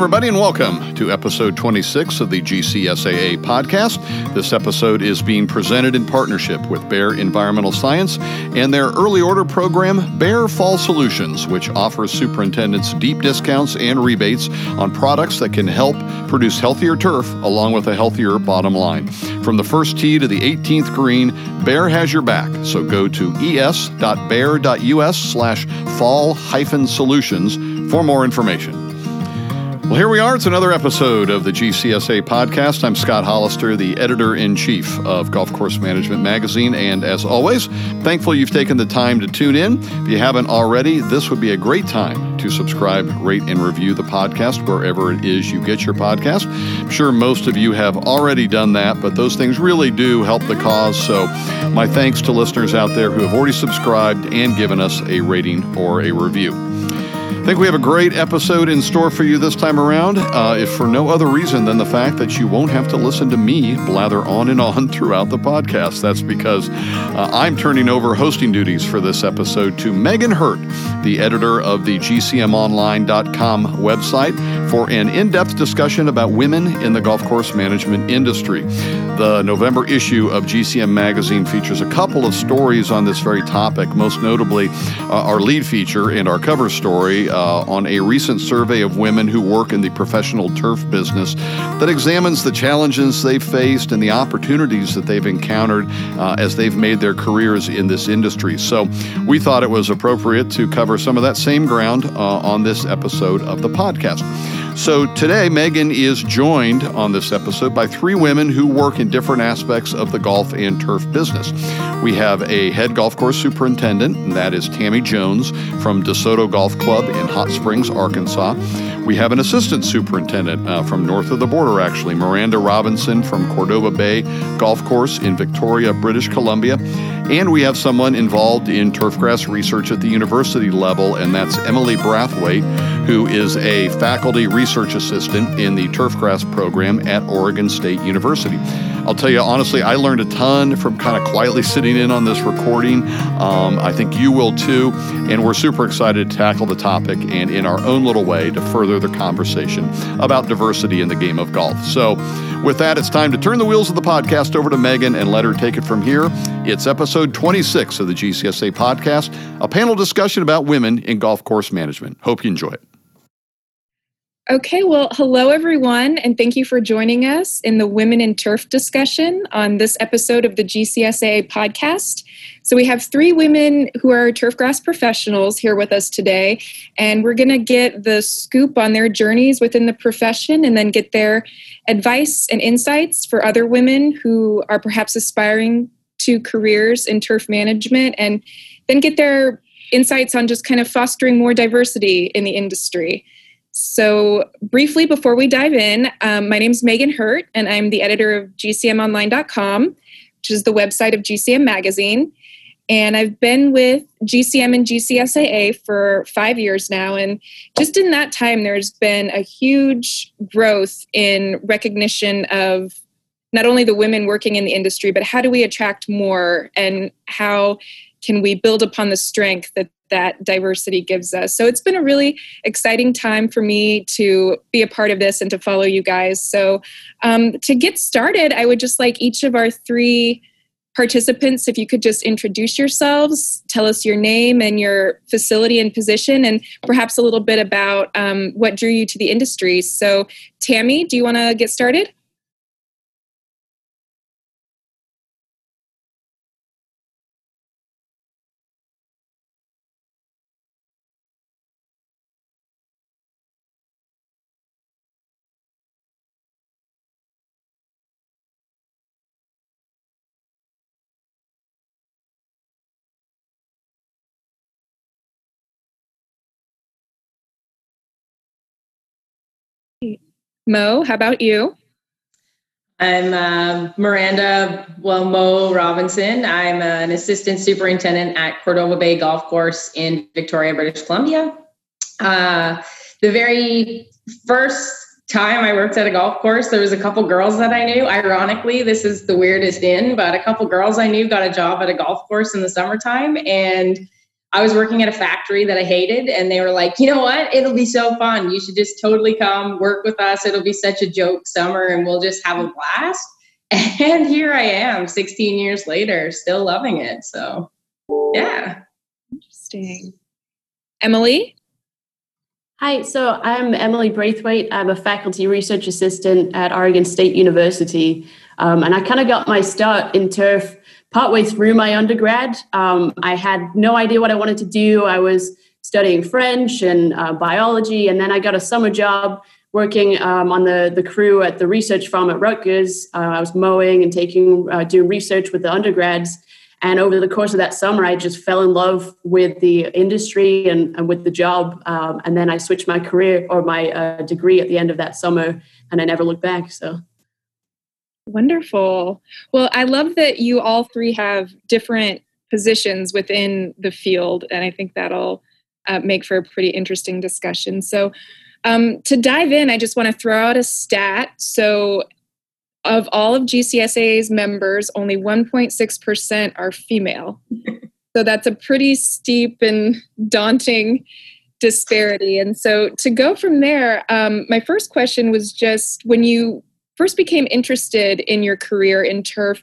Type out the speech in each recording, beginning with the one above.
everybody, and welcome to episode 26 of the GCSAA podcast. This episode is being presented in partnership with Bayer Environmental Science and their early order program, Bayer Fall Solutions, which offers superintendents deep discounts and rebates on products that can help produce healthier turf along with a healthier bottom line. From the first tee to the 18th green, Bayer has your back. So go to es.bayer.us slash fall hyphen solutions for more information. Well, here we are. It's another episode of the GCSAA podcast. I'm Scott Hollister, the editor in chief of Golf Course Management Magazine. And as always, thankful you've taken the time to tune in. If you haven't already, this would be a great time to subscribe, rate, and review the podcast wherever it is you get your podcast. I'm sure most of you have already done that, but those things really do help the cause. So, my thanks to listeners out there who have already subscribed and given us a rating or a review. I think we have a great episode in store for you this time around, uh, if for no other reason than the fact that you won't have to listen to me blather on and on throughout the podcast. That's because uh, I'm turning over hosting duties for this episode to Megan Hirt, the editor of the GCMOnline.com website, for an in depth discussion about women in the golf course management industry. The November issue of GCM Magazine features a couple of stories on this very topic, most notably uh, our lead feature and our cover story uh, on a recent survey of women who work in the professional turf business that examines the challenges they've faced and the opportunities that they've encountered uh, as they've made their careers in this industry. So we thought it was appropriate to cover some of that same ground uh, on this episode of the podcast. So today, Megan is joined on this episode by three women who work in different aspects of the golf and turf business. We have a head golf course superintendent, and that is Tammy Jones from DeSoto Golf Club in Hot Springs, Arkansas. We have an assistant superintendent uh, from north of the border, actually, Miranda Robinson from Cordova Bay Golf Course in Victoria, British Columbia. And we have someone involved in turfgrass research at the university level, and that's Emily Braithwaite, who is a faculty research assistant in the turfgrass program at Oregon State University. I'll tell you honestly, I learned a ton from kind of quietly sitting in on this recording. Um, I think you will too. And we're super excited to tackle the topic and in our own little way to further the conversation about diversity in the game of golf. So, with that, it's time to turn the wheels of the podcast over to Megan and let her take it from here. It's episode 26 of the GCSAA podcast, a panel discussion about women in golf course management. Hope you enjoy it. Okay, well, hello everyone, and thank you for joining us in the Women in Turf discussion on this episode of the GCSAA podcast. So, we have three women who are turfgrass professionals here with us today, and we're going to get the scoop on their journeys within the profession and then get their advice and insights for other women who are perhaps aspiring to careers in turf management, and then get their insights on just kind of fostering more diversity in the industry. So, briefly before we dive in, um, my name is Megan Hirt, and I'm the editor of GCMOnline.com, which is the website of GCM Magazine. And I've been with GCM and GCSAA for five years now. And just in that time, there's been a huge growth in recognition of not only the women working in the industry, but how do we attract more and how can we build upon the strength that that diversity gives us. So it's been a really exciting time for me to be a part of this and to follow you guys. So um, to get started, I would just like each of our three participants, if you could just introduce yourselves, tell us your name and your facility and position, and perhaps a little bit about um, what drew you to the industry. So, Tammy, do you want to get started? Mo, how about you? I'm uh, Miranda, well, Mo Robinson. I'm an assistant superintendent at Cordova Bay Golf Course in Victoria, British Columbia. Uh, the very first time I worked at a golf course, there was a couple girls that I knew. Ironically, this is the weirdest in, but a couple girls I knew got a job at a golf course in the summertime. And I was working at a factory that I hated, and they were like, you know what? It'll be so fun. You should just totally come work with us. It'll be such a joke summer, and we'll just have a blast. And here I am, 16 years later, still loving it. So, yeah. Interesting. Emily? Hi, so I'm Emily Braithwaite. I'm a faculty research assistant at Oregon State University. Um, and I kind of got my start in turf partway through my undergrad. Um, I had no idea what I wanted to do. I was studying French and uh, biology, and then I got a summer job working um, on the, the crew at the research farm at Rutgers. Uh, I was mowing and taking uh, doing research with the undergrads. And over the course of that summer, I just fell in love with the industry and, and with the job. Um, and then I switched my career or my uh, degree at the end of that summer, and I never looked back. So. Wonderful. Well, I love that you all three have different positions within the field, and I think that'll uh, make for a pretty interesting discussion. So, um, to dive in, I just want to throw out a stat. So, of all of GCSAA's members, only 1.6% are female. so that's a pretty steep and daunting disparity. And so to go from there, um, my first question was just when you first became interested in your career in turf,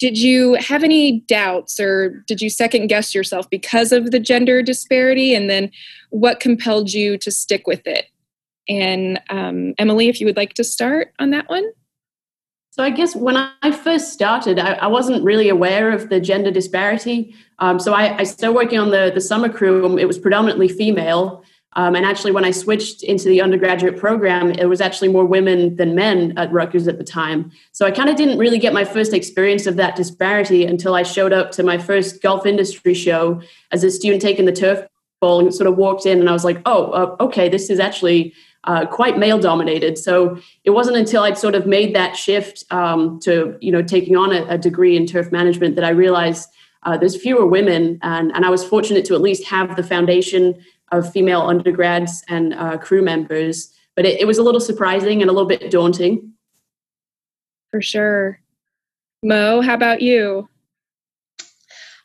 did you have any doubts or did you second guess yourself because of the gender disparity? And then what compelled you to stick with it? And um, Emily, if you would like to start on that one. So I guess when I first started, I, I wasn't really aware of the gender disparity. Um, so I, I, started working on the, the summer crew. It was predominantly female. Um, and actually, when I switched into the undergraduate program, it was actually more women than men at Rutgers at the time. So I kind of didn't really get my first experience of that disparity until I showed up to my first golf industry show as a student taking the turf bowl and sort of walked in, and I was like, oh, uh, okay, this is actually uh, quite male dominated. So it wasn't until I'd sort of made that shift um, to you know taking on a, a, degree in turf management that I realized uh, there's fewer women, and, and I was fortunate to at least have the foundation of female undergrads and uh, crew members. But it, it was a little surprising and a little bit daunting. For sure. Mo, how about you?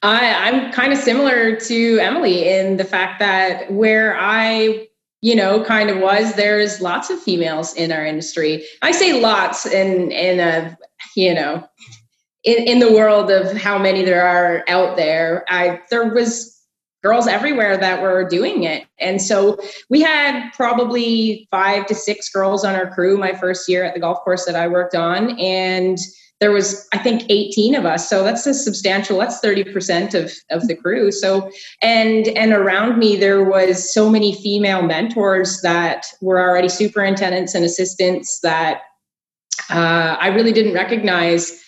I, I'm kind of similar to Emily in the fact that where I you know, kind of was. There's lots of females in our industry. I say lots in in a you know, in in the world of how many there are out there. I there was girls everywhere that were doing it. And so we had probably 5 to 6 girls on our crew my first year at the golf course that I worked on. And there was i think 18 of us. So that's a substantial that's 30% of, of the crew. So and and around me there was so many female mentors that were already superintendents and assistants that uh, i really didn't recognize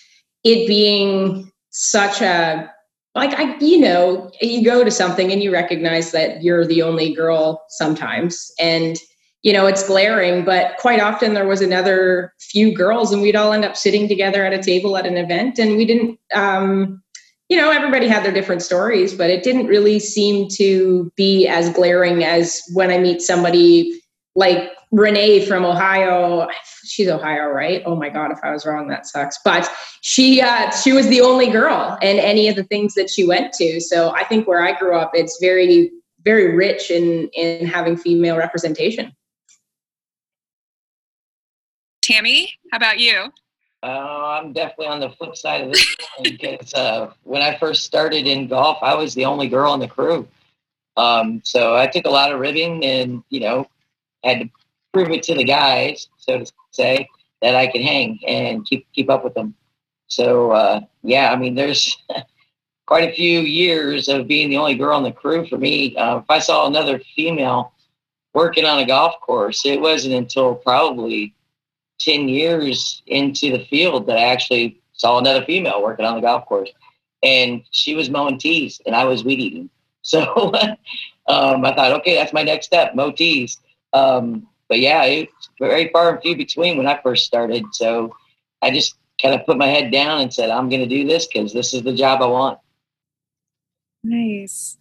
it being such a like i you know you go to something and you recognize that you're the only girl sometimes and you know it's glaring but quite often there was another few girls and we'd all end up sitting together at a table at an event and we didn't um, you know everybody had their different stories but it didn't really seem to be as glaring as when i meet somebody like renee from ohio she's ohio right oh my god if i was wrong that sucks but she uh, she was the only girl in any of the things that she went to so i think where i grew up it's very very rich in in having female representation Tammy, how about you? Uh, I'm definitely on the flip side of this because uh, when I first started in golf, I was the only girl in the crew. Um, so I took a lot of ribbing and, you know, had to prove it to the guys, so to say, that I can hang and keep keep up with them. So uh, yeah, I mean, there's quite a few years of being the only girl in the crew for me. Uh, if I saw another female working on a golf course, it wasn't until probably 10 years into the field that I actually saw another female working on the golf course. And she was mowing tees and I was weed eating. So um, I thought, okay, that's my next step, mow tees. Um, but yeah, it's very far and few between when I first started. So I just kind of put my head down and said, I'm going to do this because this is the job I want. Nice.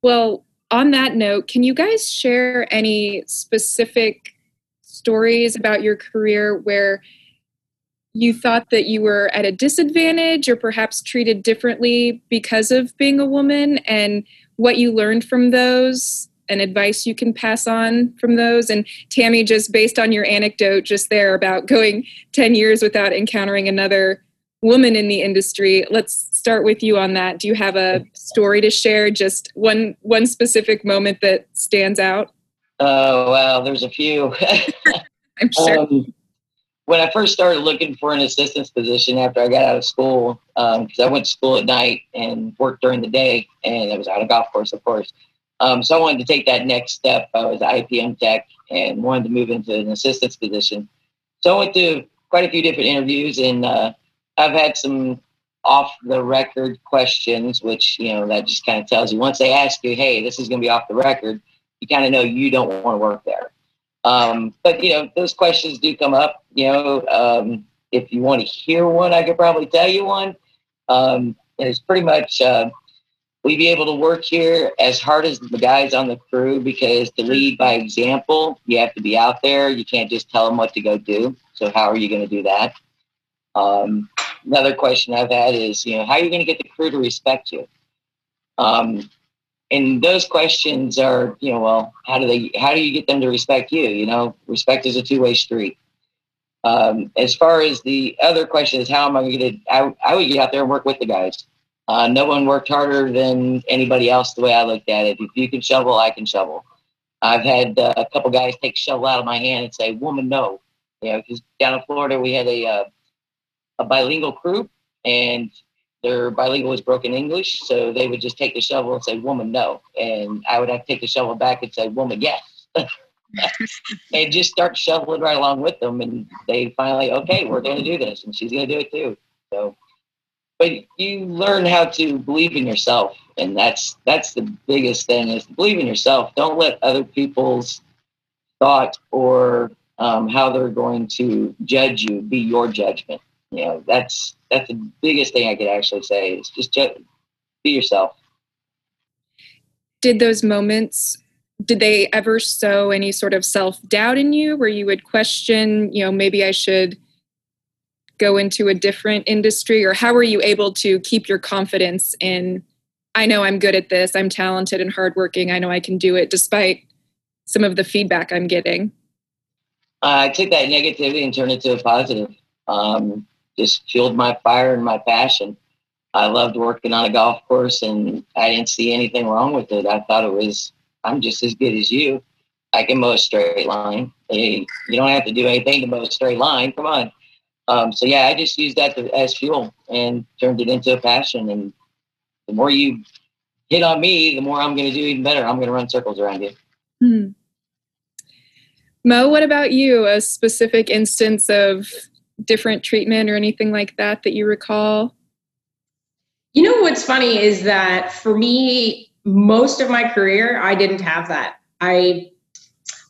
Well, on that note, can you guys share any specific stories about your career where you thought that you were at a disadvantage or perhaps treated differently because of being a woman and what you learned from those and advice you can pass on from those. And Tammy, just based on your anecdote just there about going 10 years without encountering another woman in the industry, let's start with you on that. Do you have a story to share? Just one one specific moment that stands out? Oh, well, there's a few. I'm sure. Um, when I first started looking for an assistance position after I got out of school, because um, I went to school at night and worked during the day, and I was out of golf course, of course. Um, so I wanted to take that next step. I was an IPM tech and wanted to move into an assistance position. So I went to quite a few different interviews, and uh, I've had some off the record questions, which you know that just kind of tells you once they ask you, "Hey, this is going to be off the record," you kind of know you don't want to work there. Um, but you know, those questions do come up. You know, um, if you want to hear one, I could probably tell you one. Um, it's pretty much uh, we be able to work here as hard as the guys on the crew because to lead by example, you have to be out there. You can't just tell them what to go do. So how are you going to do that? Um, another question I've had is, you know, how are you going to get the crew to respect you? Um, and those questions are you know well how do they how do you get them to respect you you know respect is a two-way street um, as far as the other question is how am i going to I, I would get out there and work with the guys uh, no one worked harder than anybody else the way i looked at it if you can shovel i can shovel i've had uh, a couple guys take shovel out of my hand and say woman no you know because down in florida we had a uh, a bilingual crew and their bilingual was broken English, so they would just take the shovel and say, "Woman, no," and I would have to take the shovel back and say, "Woman, yes." and just start shoveling right along with them, and they finally, okay, we're going to do this, and she's going to do it too. So, but you learn how to believe in yourself, and that's that's the biggest thing is believe in yourself. Don't let other people's thought or um, how they're going to judge you be your judgment you know that's that's the biggest thing i could actually say is just, just be yourself did those moments did they ever sow any sort of self-doubt in you where you would question you know maybe i should go into a different industry or how were you able to keep your confidence in i know i'm good at this i'm talented and hardworking i know i can do it despite some of the feedback i'm getting i took that negativity and turned it to a positive um, just fueled my fire and my passion. I loved working on a golf course and I didn't see anything wrong with it. I thought it was, I'm just as good as you. I can mow a straight line. Hey, you don't have to do anything to mow a straight line. Come on. Um, so yeah, I just used that to, as fuel and turned it into a passion. And the more you hit on me, the more I'm going to do even better. I'm going to run circles around you. Hmm. Mo, what about you? A specific instance of different treatment or anything like that that you recall? You know what's funny is that for me, most of my career, I didn't have that. I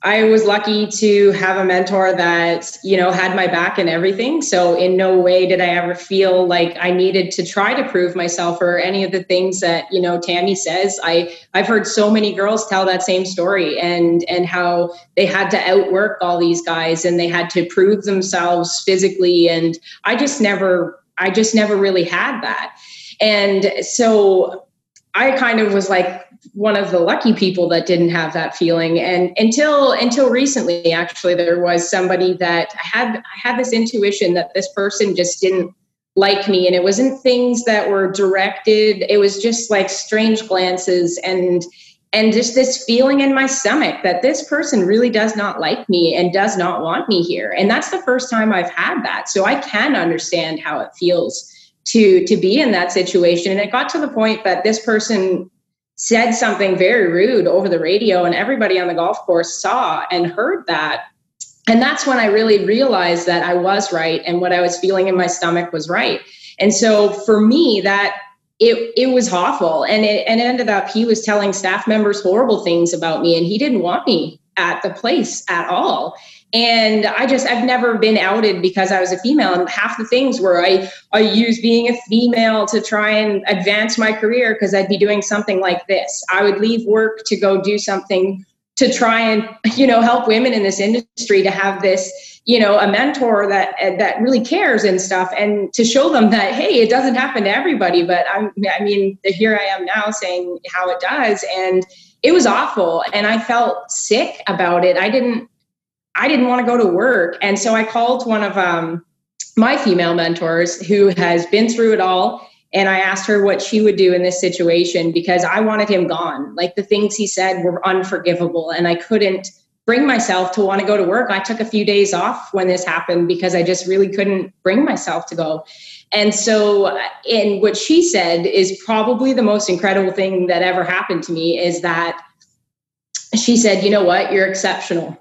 I was lucky to have a mentor that, you know, had my back and everything. So in no way did I ever feel like I needed to try to prove myself or any of the things that, you know, Tammy says. I I've heard so many girls tell that same story and and how they had to outwork all these guys and they had to prove themselves physically and I just never I just never really had that. And so I kind of was like one of the lucky people that didn't have that feeling. And until until recently actually there was somebody that had I had this intuition that this person just didn't like me. And it wasn't things that were directed. It was just like strange glances and and just this feeling in my stomach that this person really does not like me and does not want me here. And that's the first time I've had that. So I can understand how it feels to to be in that situation. And it got to the point that this person said something very rude over the radio and everybody on the golf course saw and heard that. And that's when i really realized that i was right and what i was feeling in my stomach was right. And so for me that it it was awful. And it and it ended up he was telling staff members horrible things about me and he didn't want me at the place at all and i just i've never been outed because i was a female and half the things were i i use being a female to try and advance my career because i'd be doing something like this. I would leave work to go do something to try and you know help women in this industry to have this you know a mentor that that really cares and stuff and to show them that hey it doesn't happen to everybody but i'm i mean here i am now saying how it does and it was awful and i felt sick about it. I didn't i didn't want to go to work and so i called one of um, my female mentors who has been through it all and i asked her what she would do in this situation because i wanted him gone like the things he said were unforgivable and i couldn't bring myself to want to go to work. I took a few days off when this happened because I just really couldn't bring myself to go. And so, and what she said is probably the most incredible thing that ever happened to me is that she said, you know what, you're exceptional.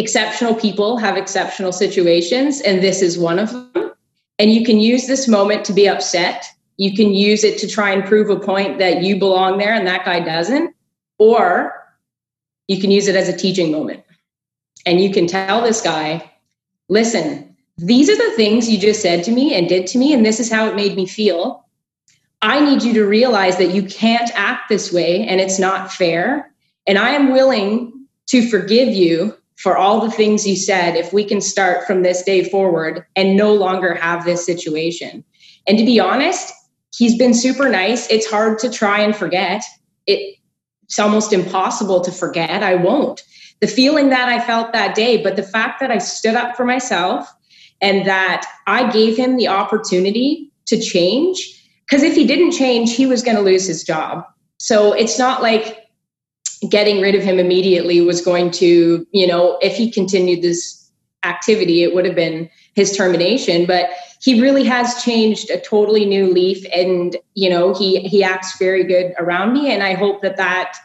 Exceptional people have exceptional situations, and this is one of them. And you can use this moment to be upset. You can use it to try and prove a point that you belong there and that guy doesn't. Or you can use it as a teaching moment. And you can tell this guy, listen, these are the things you just said to me and did to me, and this is how it made me feel. I need you to realize that you can't act this way and it's not fair. And I am willing to forgive you for all the things you said if we can start from this day forward and no longer have this situation. And to be honest, he's been super nice. It's hard to try and forget. It it's almost impossible to forget. I won't. The feeling that I felt that day, but the fact that I stood up for myself and that I gave him the opportunity to change. Because if he didn't change, he was going to lose his job. So it's not like getting rid of him immediately was going to, you know, if he continued this activity, it would have been his termination. But he really has changed a totally new leaf and you know he he acts very good around me and i hope that that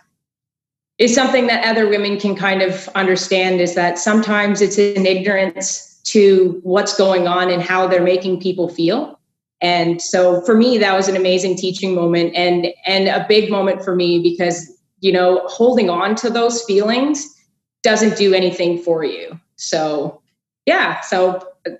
is something that other women can kind of understand is that sometimes it's an ignorance to what's going on and how they're making people feel and so for me that was an amazing teaching moment and and a big moment for me because you know holding on to those feelings doesn't do anything for you. So yeah so uh,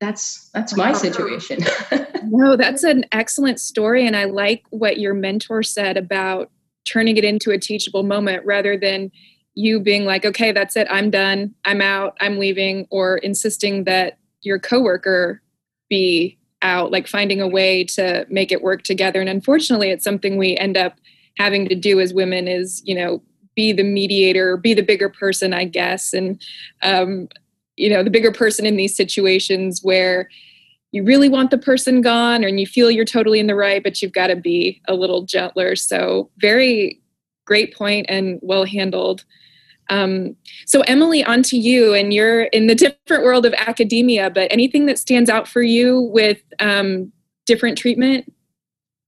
that's that's my situation. No that's an excellent story and i like what your mentor said about turning it into a teachable moment rather than you being like okay that's it i'm done i'm out i'm leaving or insisting that your coworker be out like finding a way to make it work together. And unfortunately it's something we end up having to do as women is you know be the mediator be the bigger person i guess. And um, you know the bigger person in these situations where you really want the person gone and you feel you're totally in the right but you've got to be a little gentler. So very great point and well handled. Um, so emily on to you and you're in the different world of academia but anything that stands out for you with um, different treatment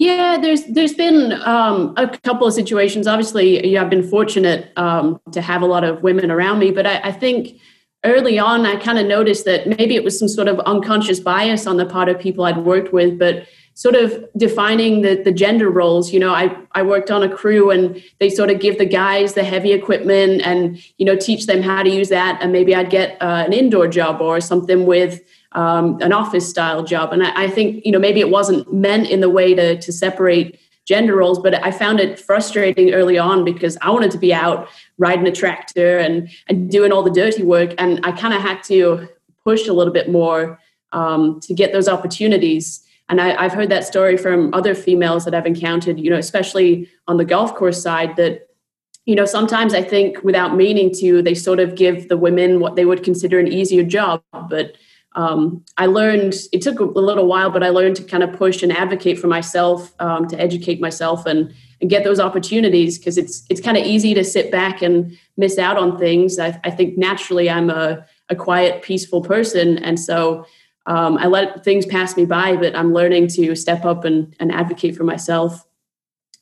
yeah, there's there's been um, a couple of situations. Obviously, yeah, I've been fortunate um, to have a lot of women around me, but I, I think early on, I kind of noticed that maybe it was some sort of unconscious bias on the part of people I'd worked with, but sort of defining the, the gender roles. You know, I, I worked on a crew and they sort of give the guys the heavy equipment and, you know, teach them how to use that. And maybe I'd get uh, an indoor job or something with um, an office style job. And I, I think, you know, maybe it wasn't meant in the way to, to separate gender roles, but I found it frustrating early on because I wanted to be out riding a tractor and, and doing all the dirty work. And I kind of had to push a little bit more um, to get those opportunities. And I, have heard that story from other females that I've encountered, you know, especially on the golf course side, that, you know, sometimes I think without meaning to, they sort of give the women what they would consider an easier job. But um, I learned, it took a little while, but I learned to kind of push and advocate for myself, um, to educate myself and, and get those opportunities because it's, it's kind of easy to sit back and miss out on things. I, I think naturally I'm a, a quiet, peaceful person. And so um, I let things pass me by, but I'm learning to step up and, and advocate for myself.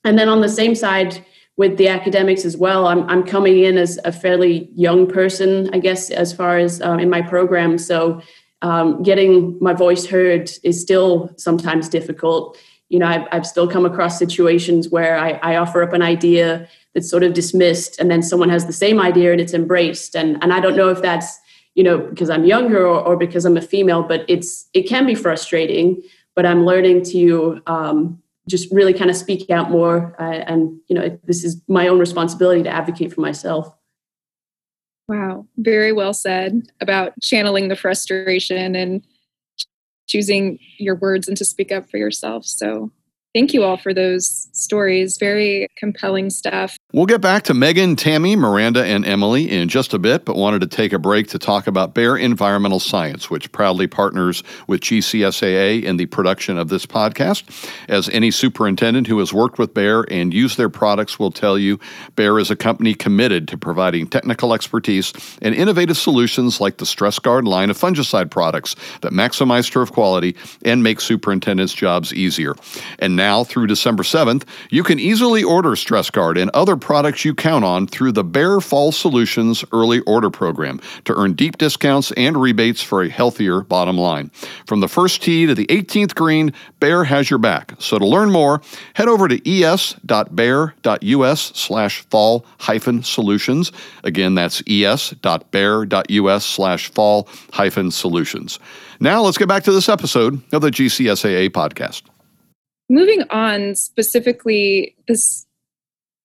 And then on the same side, with the academics as well. I'm, I'm coming in as a fairly young person, I guess, as far as um, in my program. So um, getting my voice heard is still sometimes difficult. You know, I've, I've still come across situations where I, I offer up an idea that's sort of dismissed, and then someone has the same idea and it's embraced. And and I don't know if that's you know because I'm younger or, or because I'm a female, but it's it can be frustrating. But I'm learning to um, just really kind of speak out more, uh, and you know, this is my own responsibility to advocate for myself. Wow, very well said about channeling the frustration and choosing your words and to speak up for yourself. So Thank you all for those stories. Very compelling stuff. We'll get back to Megan, Tammy, Miranda, and Emily in just a bit, but wanted to take a break to talk about Bayer Environmental Science, which proudly partners with GCSAA in the production of this podcast. As any superintendent who has worked with Bayer and used their products will tell you, Bayer is a company committed to providing technical expertise and innovative solutions like the StressGard line of fungicide products that maximize turf quality and make superintendents' jobs easier. And now through December 7th, you can easily order StressGard and other products you count on through the Bayer Fall Solutions early order program to earn deep discounts and rebates for a healthier bottom line. From the first tee to the 18th green, Bayer has your back. So to learn more, head over to es.bayer.us slash fall hyphen solutions. Again, that's es.bayer.us slash fall hyphen solutions. Now let's get back to this episode of the GCSAA podcast moving on specifically this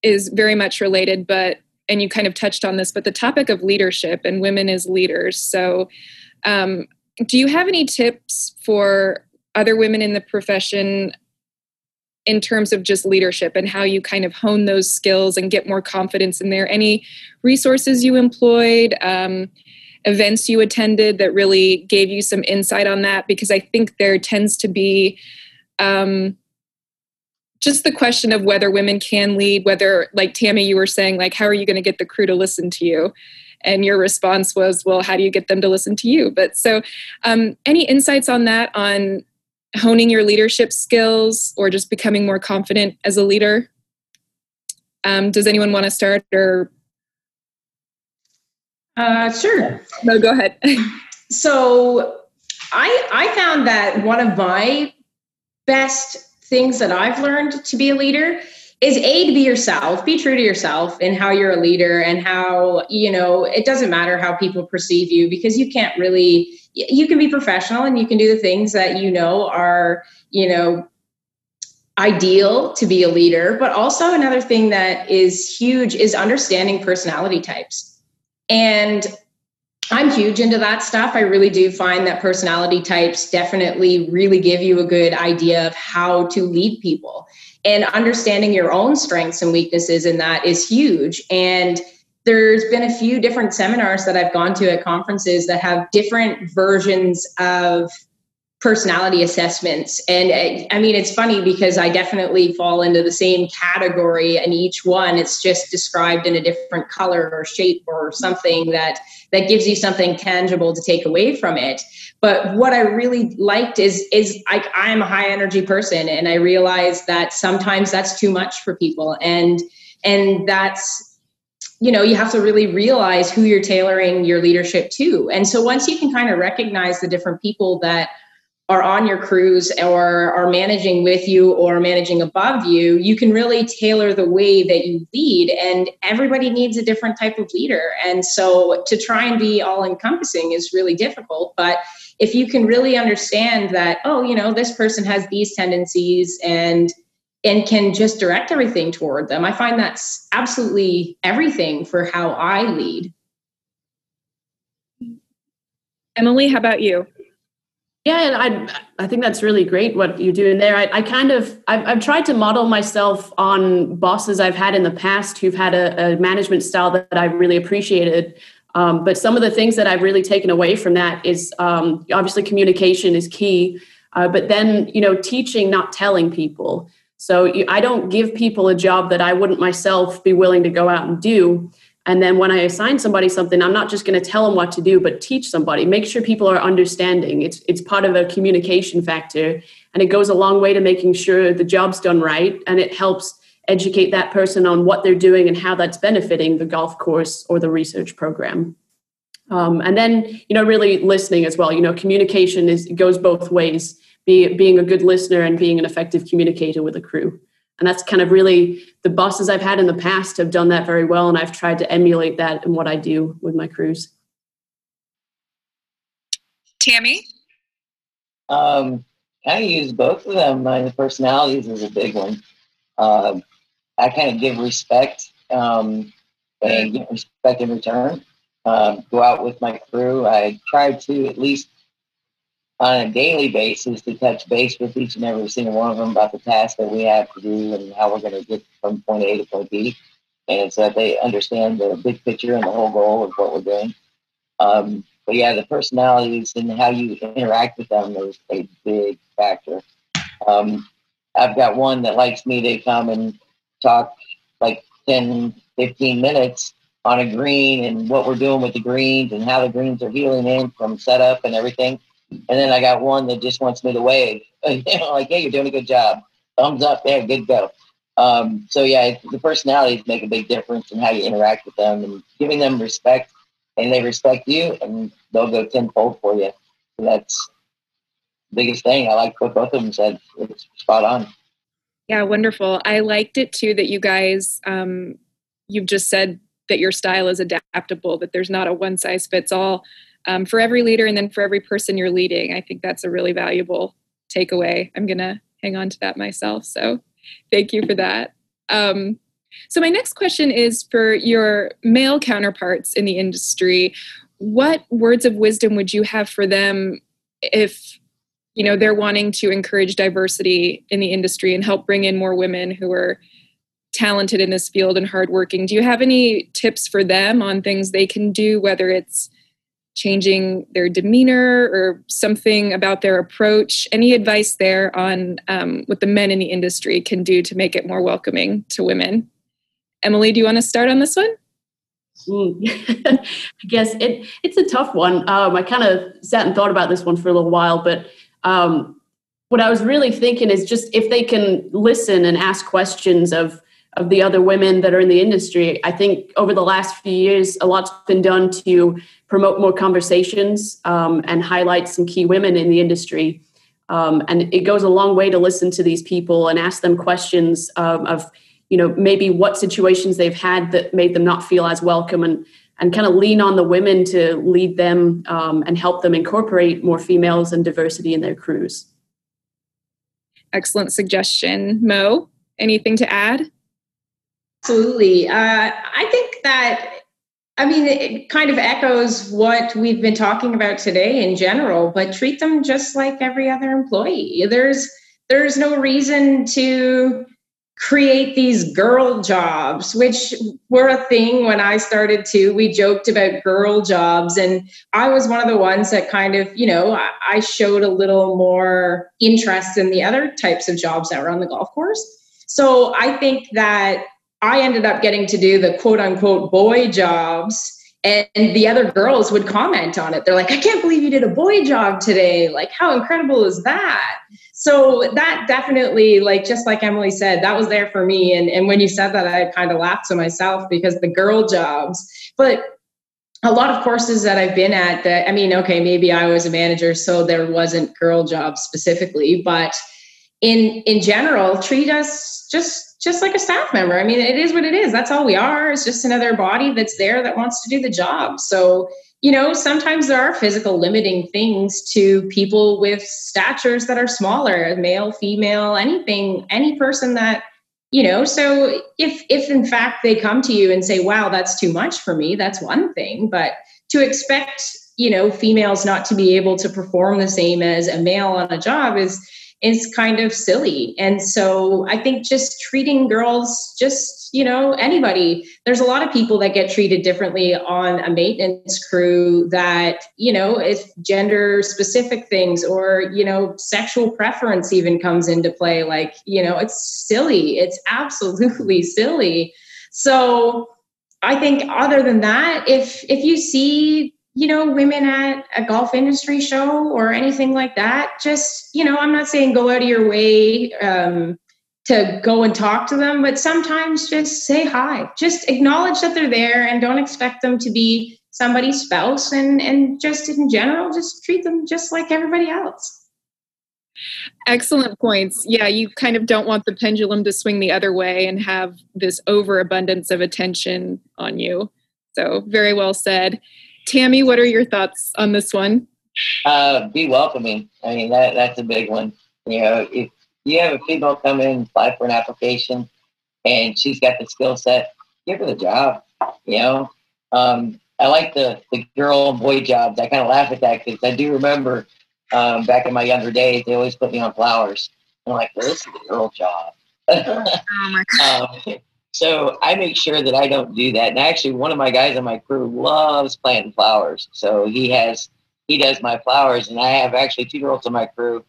is very much related but and you kind of touched on this but the topic of leadership and women as leaders. So um, do you have any tips for other women in the profession in terms of just leadership and how you kind of hone those skills and get more confidence in there? Any resources you employed um, events you attended that really gave you some insight on that? Because i think there tends to be um, just the question of whether women can lead, whether, like Tammy, you were saying, like, how are you going to get the crew to listen to you? And your response was, well, how do you get them to listen to you? But so, um, any insights on that, on honing your leadership skills or just becoming more confident as a leader? Um, does anyone want to start or? Uh, sure. No, go ahead. so, I I found that one of my best things that I've learned to be a leader is a to be yourself be true to yourself and how you're a leader and how you know it doesn't matter how people perceive you because you can't really you can be professional and you can do the things that you know are you know ideal to be a leader. But also another thing that is huge is understanding personality types. And I'm huge into that stuff. I really do find that personality types definitely really give you a good idea of how to lead people. And understanding your own strengths and weaknesses in that is huge. And there's been a few different seminars that I've gone to at conferences that have different versions of personality assessments. And uh, I mean, it's funny because I definitely fall into the same category and each one. It's just described in a different color or shape or something that that gives you something tangible to take away from it. But what I really liked is is I, I'm a high energy person, and I realize that sometimes that's too much for people, and and that's you know you have to really realize who you're tailoring your leadership to and so once you can kind of recognize the different people that are on your crews or are managing with you or managing above you, you can really tailor the way that you lead. And everybody needs a different type of leader. And so to try and be all encompassing is really difficult. But if you can really understand that, oh, you know, this person has these tendencies and and can just direct everything toward them. I find that's absolutely everything for how I lead. Emily, how about you? Yeah, and I I think that's really great what you're doing there. I, I kind of I've, I've tried to model myself on bosses I've had in the past who've had a, a management style that, that I've really appreciated. Um, but some of the things that I've really taken away from that is um, obviously communication is key, uh, but then you know teaching, not telling people. So I don't give people a job that I wouldn't myself be willing to go out and do. And then when I assign somebody something, I'm not just going to tell them what to do, but teach somebody. Make sure people are understanding. It's it's part of a communication factor, and it goes a long way to making sure the job's done right, and it helps educate that person on what they're doing and how that's benefiting the golf course or the research program. Um, and then you know really listening as well. You know, communication is goes both ways. Be, being a good listener and being an effective communicator with a crew and that's kind of really the bosses I've had in the past have done that very well, and I've tried to emulate that in what I do with my crews. Tammy, um, I use both of them. My personalities is a big one. Uh, I kind of give respect um, and get respect in return. um, go out with my crew. I try to at least on a daily basis to touch base with each and every single one of them about the task that we have to do and how we're going to get from point A to point B. And so that they understand the big picture and the whole goal of what we're doing. Um, but yeah, the personalities and how you interact with them is a big factor. Um, I've got one that likes me to come and talk like 10, 15 minutes on a green and what we're doing with the greens and how the greens are healing in from setup and everything. And then I got one that just wants me to wave, you know, like, hey, you're doing a good job. Thumbs up there, good go. Um, so yeah, the personalities make a big difference in how you interact with them and giving them respect and they respect you and they'll go tenfold for you. So that's the biggest thing. I like what both of them said. It's spot on. Yeah, wonderful. I liked it too that you guys, um, you've just said that your style is adaptable, that there's not a one size fits all um, for every leader and then for every person you're leading. I think that's a really valuable takeaway. I'm going to hang on to that myself. So thank you for that. Um, so, my next question is for your male counterparts in the industry. What words of wisdom would you have for them if you know they're wanting to encourage diversity in the industry and help bring in more women who are talented in this field and hardworking? Do you have any tips for them on things they can do, whether it's changing their demeanor or something about their approach. Any advice there on um, what the men in the industry can do to make it more welcoming to women? Emily, do you want to start on this one? Mm. I guess it it's a tough one. Um, I kind of sat and thought about this one for a little while, but um, what I was really thinking is just if they can listen and ask questions of of the other women that are in the industry. I think over the last few years, a lot's been done to promote more conversations um, and highlight some key women in the industry. Um, and it goes a long way to listen to these people and ask them questions um, of, you know, maybe what situations they've had that made them not feel as welcome and and kind of lean on the women to lead them um, and help them incorporate more females and diversity in their crews. Excellent suggestion. Mo, anything to add? Absolutely. Uh, I think that, I mean, it kind of echoes what we've been talking about today in general, but treat them just like every other employee. There's, there's no reason to create these girl jobs, which were a thing when I started too. We joked about girl jobs, and I was one of the ones that kind of, you know, I showed a little more interest in the other types of jobs that were on the golf course. So I think that I ended up getting to do the quote unquote boy jobs. And the other girls would comment on it. They're like, I can't believe you did a boy job today. Like, how incredible is that? So that definitely, like, just like Emily said, that was there for me. And, and when you said that, I kind of laughed to myself because the girl jobs, but a lot of courses that I've been at that, I mean, okay, maybe I was a manager, so there wasn't girl jobs specifically, but in in general, treat us just just like a staff member. I mean, it is what it is. That's all we are. It's just another body that's there that wants to do the job. So, you know, sometimes there are physical limiting things to people with statures that are smaller, male, female, anything, any person that, you know, so if if in fact they come to you and say, "Wow, that's too much for me." That's one thing, but to expect, you know, females not to be able to perform the same as a male on a job is is kind of silly. And so I think just treating girls, just, you know, anybody, there's a lot of people that get treated differently on a maintenance crew that, you know, if gender specific things or, you know, sexual preference even comes into play. Like, you know, it's silly. It's absolutely silly. So I think other than that, if if you see you know, women at a golf industry show or anything like that, just, you know, I'm not saying go out of your way um, to go and talk to them, but sometimes just say hi. Just acknowledge that they're there and don't expect them to be somebody's spouse and, and just in general, just treat them just like everybody else. Excellent points. Yeah, you kind of don't want the pendulum to swing the other way and have this overabundance of attention on you. So, very well said. Tammy, what are your thoughts on this one? Uh, be welcoming. I mean, that that's a big one. You know, if you have a female come in and apply for an application and she's got the skill set, give her the job. You know, um, I like the the girl and boy jobs. I kind of laugh at that because I do remember um, back in my younger days, they always put me on flowers. I'm like, well, this is a girl job. oh my God. Um, so I make sure that I don't do that. And actually, one of my guys on my crew loves planting flowers. So he has he does my flowers, and I have actually two girls on my crew.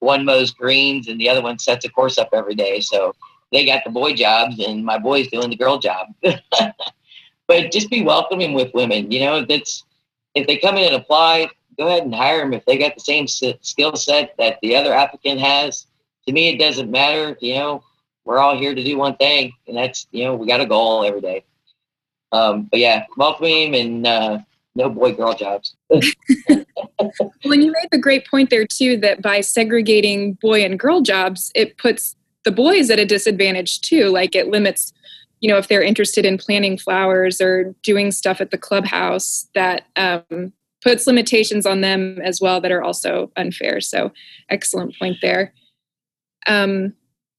One mows greens, and the other one sets a course up every day. So they got the boy jobs, and my boy's doing the girl job. but just be welcoming with women. You know, that's if they come in and apply, go ahead and hire them if they got the same skill set that the other applicant has. To me, it doesn't matter. You know, we're all here to do one thing, and that's you know we got a goal every day. Um, but yeah, welcome and uh, no boy girl jobs. and you made the great point there too that by segregating boy and girl jobs, it puts the boys at a disadvantage too. Like it limits, you know, if they're interested in planting flowers or doing stuff at the clubhouse, that um, puts limitations on them as well that are also unfair. So, excellent point there. Um,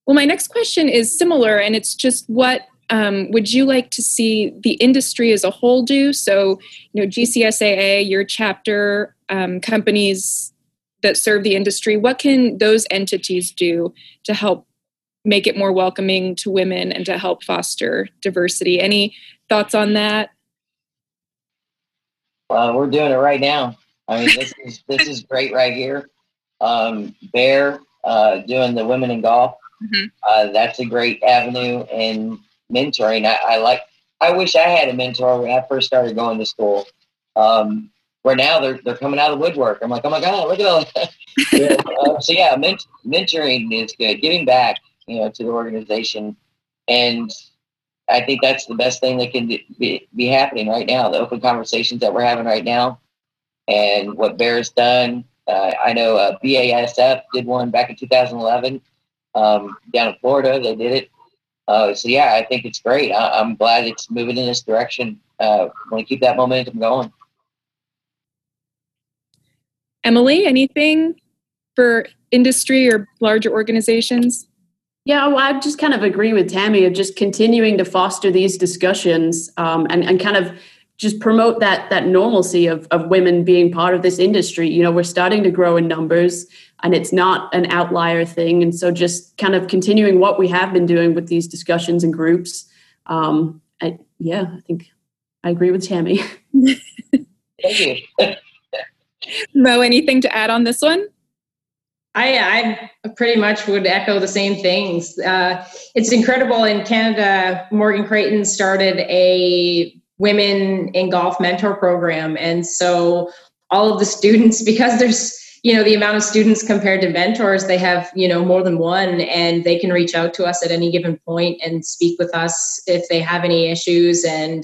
well, my next question is similar, and it's just what um, would you like to see the industry as a whole do? So, you know, GCSAA, your chapter um, companies that serve the industry, what can those entities do to help make it more welcoming to women and to help foster diversity? Any thoughts on that? Uh, we're doing it right now. I mean, this is this is great right here. Um, Bayer uh, doing the women in golf. Mm-hmm. Uh, that's a great avenue and mentoring. I, I, like. I wish I had a mentor when I first started going to school. Um, where now they're they're coming out of the woodwork. I'm like, oh my god, look at all. yeah, uh, so yeah, ment- mentoring is good. Giving back, you know, to the organization, and I think that's the best thing that can be, be happening right now. The open conversations that we're having right now, and what Bayer's done. Uh, I know uh, BASF did one back in 2011 um, down in Florida. They did it. Uh, so yeah, I think it's great. I, am glad it's moving in this direction. Uh, want to keep that momentum going. Emily, anything for industry or larger organizations? Yeah, well, I just kind of agree with Tammy of just continuing to foster these discussions um, and, and kind of just promote that that normalcy of, of women being part of this industry. You know, we're starting to grow in numbers and it's not an outlier thing. And so just kind of continuing what we have been doing with these discussions and groups. Um, I, yeah, I think I agree with Tammy. Thank you. Mo, anything to add on this one? I, I pretty much would echo the same things. Uh, it's incredible in Canada. Morgan Creighton started a women in golf mentor program, and so all of the students, because there's you know the amount of students compared to mentors, they have you know more than one, and they can reach out to us at any given point and speak with us if they have any issues and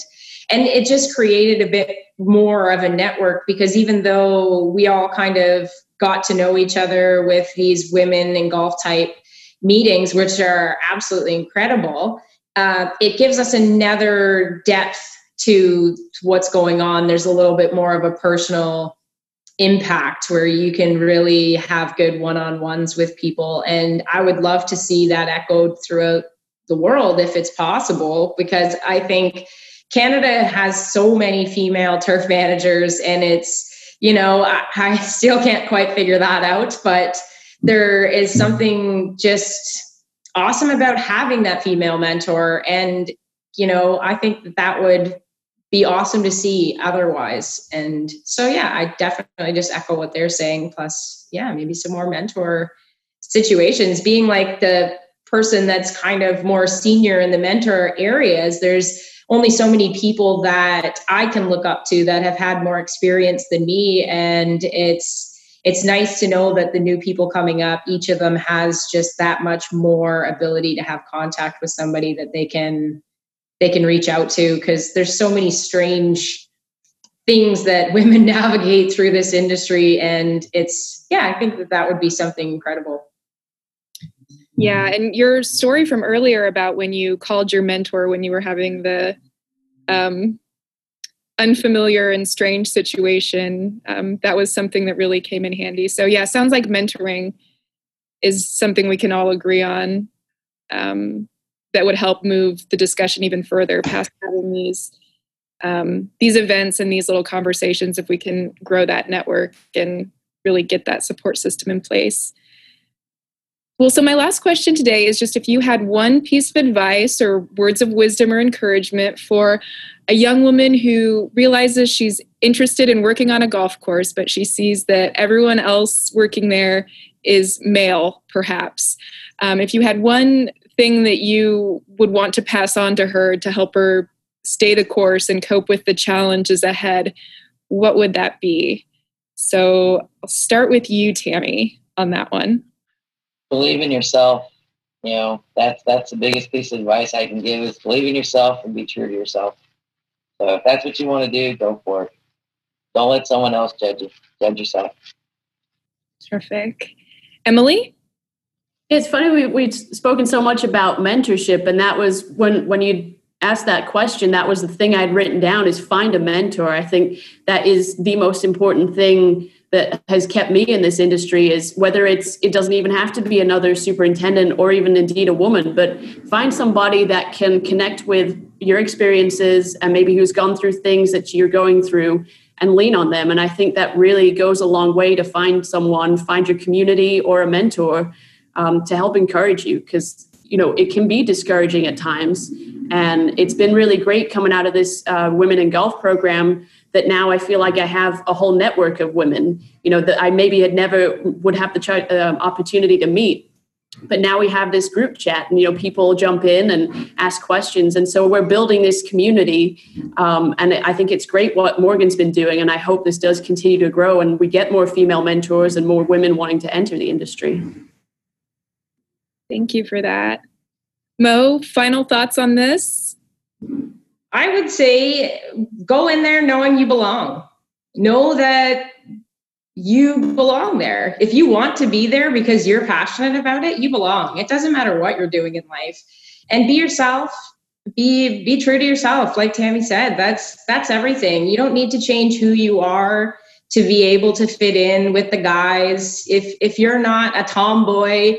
and it just created a bit more of a network because even though we all kind of got to know each other with these women in golf type meetings, which are absolutely incredible. Uh, it gives us another depth to what's going on. There's a little bit more of a personal impact where you can really have good one on ones with people. And I would love to see that echoed throughout the world if it's possible, because I think Canada has so many female turf managers and it's you know, I, I still can't quite figure that out, but there is something just awesome about having that female mentor. And, you know, I think that that would be awesome to see otherwise. And so, yeah, I definitely just echo what they're saying. Plus, yeah, maybe some more mentor situations, being like the person that's kind of more senior in the mentor areas. There's only so many people that I can look up to that have had more experience than me. And it's it's nice to know that the new people coming up, each of them has just that much more ability to have contact with somebody that they can they can reach out to because there's so many strange things that women navigate through this industry. And it's yeah i think that that would be something incredible. Yeah, and your story from earlier about when you called your mentor when you were having the um, unfamiliar and strange situation, um, that was something that really came in handy. So, yeah, sounds like mentoring is something we can all agree on. Um, that would help move the discussion even further past having these um, these events and these little conversations if we can grow that network and really get that support system in place. Well, so my last question today is just if you had one piece of advice or words of wisdom or encouragement for a young woman who realizes she's interested in working on a golf course, but she sees that everyone else working there is male, perhaps. Um, if you had one thing that you would want to pass on to her to help her stay the course and cope with the challenges ahead, what would that be? So I'll start with you, Tammy, on that one believe in yourself. You know, that's that's the biggest piece of advice I can give is believe in yourself and be true to yourself. So if that's what you want to do, go for it. Don't let someone else judge you. Judge yourself. Terrific. Emily? It's funny we we've spoken so much about mentorship, and that was when when you asked that question. That was the thing I'd written down: is find a mentor. I think that is the most important thing that has kept me in this industry is whether it's it doesn't even have to be another superintendent or even indeed a woman but find somebody that can connect with your experiences and maybe who's gone through things that you're going through and lean on them and i think that really goes a long way to find someone find your community or a mentor um, to help encourage you because you know it can be discouraging at times and it's been really great coming out of this uh, women in golf program that now I feel like I have a whole network of women, you know, that I maybe had never would have the ch- uh, opportunity to meet. But now we have this group chat, and you know, people jump in and ask questions, and so we're building this community. Um, and I think it's great what Morgan's been doing, and I hope this does continue to grow, and we get more female mentors and more women wanting to enter the industry. Thank you for that, Mo. Final thoughts on this? I would say go in there knowing you belong. Know that you belong there. If you want to be there because you're passionate about it, you belong. It doesn't matter what you're doing in life. And be yourself. Be be true to yourself. Like Tammy said, that's that's everything. You don't need to change who you are to be able to fit in with the guys. If if you're not a tomboy,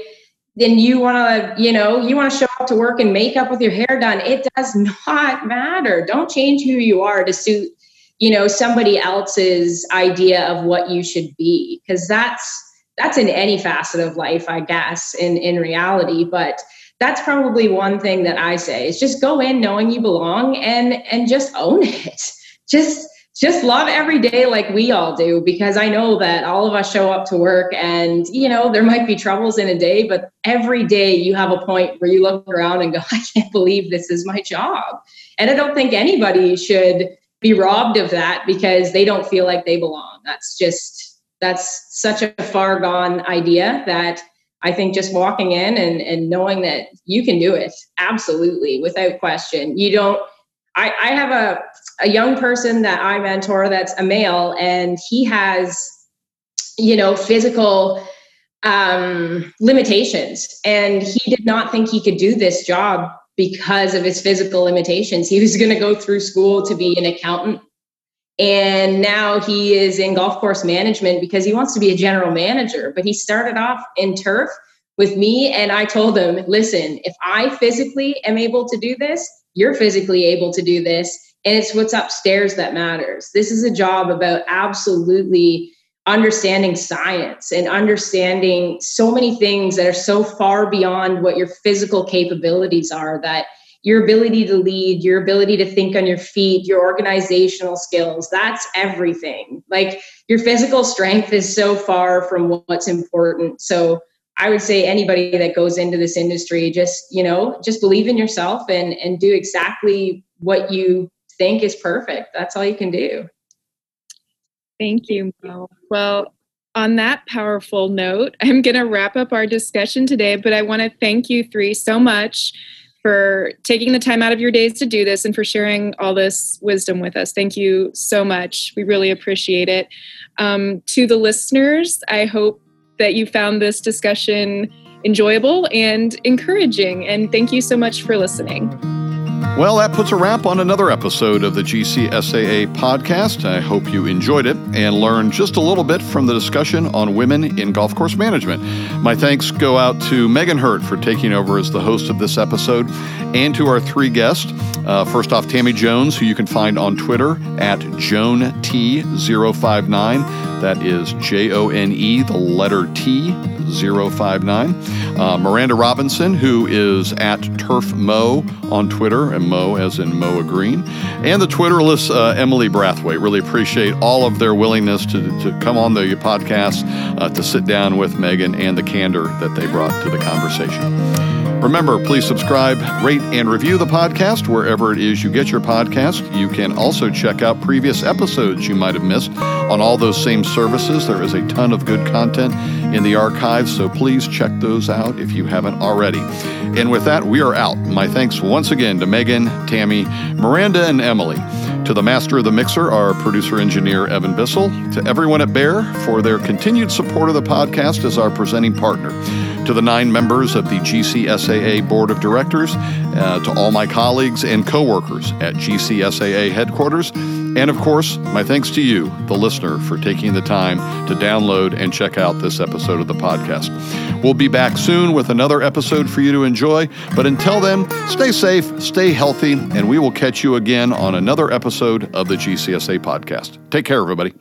then you want to, you know, you want to show up to work in makeup with your hair done. It does not matter. Don't change who you are to suit, you know, somebody else's idea of what you should be because that's that's in any facet of life, I guess, in in reality, but that's probably one thing that I say is just go in knowing you belong and and just own it. Just just love every day like we all do because I know that all of us show up to work and you know there might be troubles in a day but every day you have a point where you look around and go I can't believe this is my job. And I don't think anybody should be robbed of that because they don't feel like they belong. That's just that's such a far gone idea that I think just walking in and, and knowing that you can do it absolutely without question. You don't I, I have a a young person that I mentor that's a male and he has, you know, physical um, limitations. And he did not think he could do this job because of his physical limitations. He was going to go through school to be an accountant. And now he is in golf course management because he wants to be a general manager. But he started off in turf with me. And I told him, listen, if I physically am able to do this, you're physically able to do this and it's what's upstairs that matters. This is a job about absolutely understanding science and understanding so many things that are so far beyond what your physical capabilities are that your ability to lead, your ability to think on your feet, your organizational skills, that's everything. Like your physical strength is so far from what's important. So I would say anybody that goes into this industry just, you know, just believe in yourself and and do exactly what you think is perfect. That's all you can do. Thank you, Mo. Well, on that powerful note, I'm going to wrap up our discussion today, but I want to thank you three so much for taking the time out of your days to do this and for sharing all this wisdom with us. Thank you so much. We really appreciate it. Um, to the listeners, I hope that you found this discussion enjoyable and encouraging, and thank you so much for listening. Well, that puts a wrap on another episode of the GCSAA podcast. I hope you enjoyed it and learned just a little bit from the discussion on women in golf course management. My thanks go out to Megan Hirt for taking over as the host of this episode and to our three guests. Uh, first off, Tammy Jones, who you can find on Twitter at JoneT059. That is J O N E, the letter T, 059. Uh, Miranda Robinson, who is at Turf Mo on Twitter, and Mo as in Moa Green. And the Twitterless uh, Emily Braithwaite. Really appreciate all of their willingness to, to come on the podcast, uh, to sit down with Megan, and the candor that they brought to the conversation. Remember, please subscribe, rate, and review the podcast wherever it is you get your podcast. You can also check out previous episodes you might have missed on all those same services. There is a ton of good content in the archives, so please check those out if you haven't already. And with that, we are out. My thanks once again to Megan, Tammy, Miranda, and Emily. To the master of the mixer, our producer engineer, Evan Bissell. To everyone at Bayer for their continued support of the podcast as our presenting partner. To the nine members of the GCSAA Board of Directors, uh, to all my colleagues and coworkers at GCSAA headquarters, and of course, my thanks to you, the listener, for taking the time to download and check out this episode of the podcast. We'll be back soon with another episode for you to enjoy, but until then, stay safe, stay healthy, and we will catch you again on another episode of the GCSAA podcast. Take care, everybody.